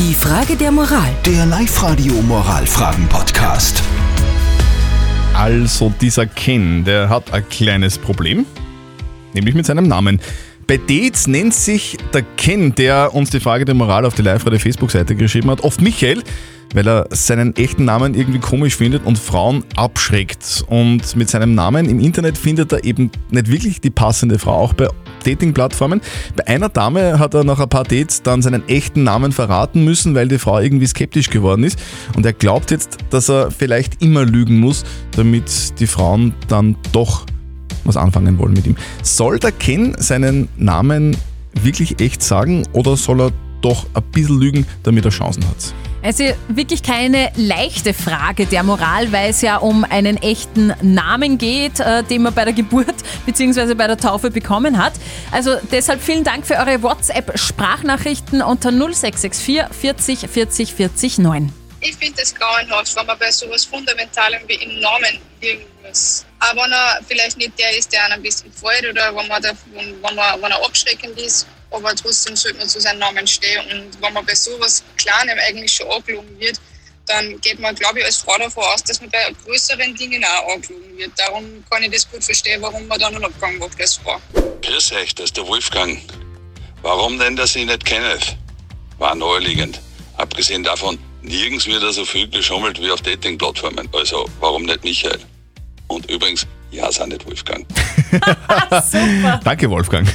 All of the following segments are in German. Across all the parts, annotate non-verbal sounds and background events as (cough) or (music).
Die Frage der Moral. Der Live-Radio Moralfragen-Podcast. Also dieser Ken, der hat ein kleines Problem, nämlich mit seinem Namen. Bei Dates nennt sich der Ken, der uns die Frage der Moral auf die Live-Radio Facebook-Seite geschrieben hat, oft Michael, weil er seinen echten Namen irgendwie komisch findet und Frauen abschreckt. Und mit seinem Namen im Internet findet er eben nicht wirklich die passende Frau, auch bei Dating-Plattformen. Bei einer Dame hat er nach ein paar Dates dann seinen echten Namen verraten müssen, weil die Frau irgendwie skeptisch geworden ist. Und er glaubt jetzt, dass er vielleicht immer lügen muss, damit die Frauen dann doch was anfangen wollen mit ihm. Soll der Ken seinen Namen wirklich echt sagen oder soll er doch ein bisschen lügen, damit er Chancen hat? Also wirklich keine leichte Frage der Moral, weil es ja um einen echten Namen geht, äh, den man bei der Geburt bzw. bei der Taufe bekommen hat. Also deshalb vielen Dank für eure WhatsApp-Sprachnachrichten unter 0664 40 40 40 9. Ich finde es grauenhaft, wenn man bei sowas Fundamentalem wie im Namen irgendwas. Aber wenn er vielleicht nicht der ist, der einem ein bisschen gefällt oder wenn, man da, wenn, man, wenn er abschreckend ist, aber trotzdem sollte man zu seinem Namen stehen. Und wenn man bei sowas Kleinem eigentlich schon angelogen wird, dann geht man, glaube ich, als Frau davon aus, dass man bei größeren Dingen auch angelogen wird. Darum kann ich das gut verstehen, warum man dann einen Abgang macht als Frau. Grüß euch, das ist der Wolfgang. Warum nennt er sich nicht Kenneth? War naheliegend. Abgesehen davon, nirgends wird er so viel geschummelt wie auf Dating-Plattformen. Also, warum nicht Michael? Und übrigens, ja, sei nicht Wolfgang. (laughs) Super. Danke, Wolfgang.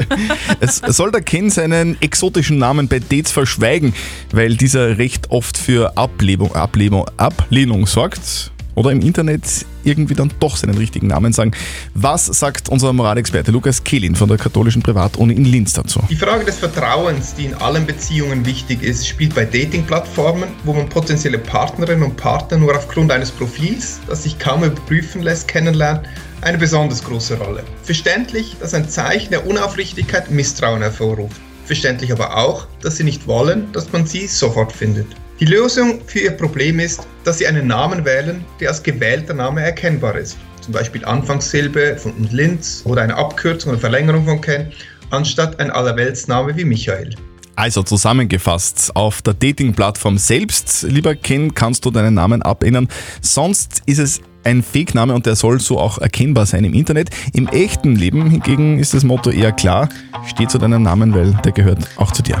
(laughs) es soll der Ken seinen exotischen Namen bei Dates verschweigen, weil dieser recht oft für Ablehnung, Ablehnung, Ablehnung sorgt. Oder im Internet irgendwie dann doch seinen richtigen Namen sagen. Was sagt unser Moralexperte Lukas Kehlin von der katholischen Privatuni in Linz dazu? Die Frage des Vertrauens, die in allen Beziehungen wichtig ist, spielt bei Dating-Plattformen, wo man potenzielle Partnerinnen und Partner nur aufgrund eines Profils, das sich kaum überprüfen lässt, kennenlernt, eine besonders große Rolle. Verständlich, dass ein Zeichen der Unaufrichtigkeit Misstrauen hervorruft. Verständlich aber auch, dass sie nicht wollen, dass man sie sofort findet. Die Lösung für ihr Problem ist, dass sie einen Namen wählen, der als gewählter Name erkennbar ist. Zum Beispiel Anfangssilbe von Linz oder eine Abkürzung oder Verlängerung von Ken, anstatt ein Allerweltsname wie Michael. Also zusammengefasst, auf der Dating-Plattform selbst, lieber Ken, kannst du deinen Namen abändern. Sonst ist es ein Fake-Name und der soll so auch erkennbar sein im Internet. Im echten Leben hingegen ist das Motto eher klar, steh zu deinem Namen, weil der gehört auch zu dir.